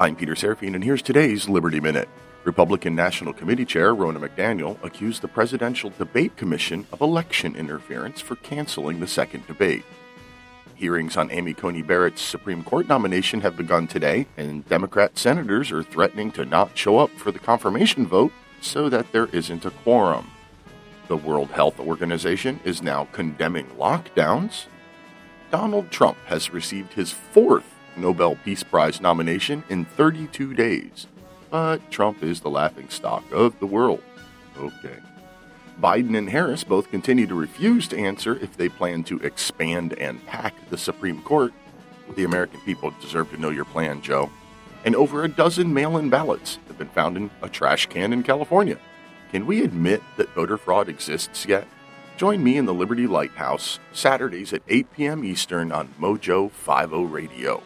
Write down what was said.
I'm Peter Serafine, and here's today's Liberty Minute. Republican National Committee Chair Ronna McDaniel accused the Presidential Debate Commission of election interference for canceling the second debate. Hearings on Amy Coney Barrett's Supreme Court nomination have begun today, and Democrat senators are threatening to not show up for the confirmation vote so that there isn't a quorum. The World Health Organization is now condemning lockdowns. Donald Trump has received his fourth Nobel Peace Prize nomination in 32 days. But Trump is the laughing stock of the world. Okay. Biden and Harris both continue to refuse to answer if they plan to expand and pack the Supreme Court. The American people deserve to know your plan, Joe. And over a dozen mail in ballots have been found in a trash can in California. Can we admit that voter fraud exists yet? Join me in the Liberty Lighthouse Saturdays at 8 p.m. Eastern on Mojo 50 Radio.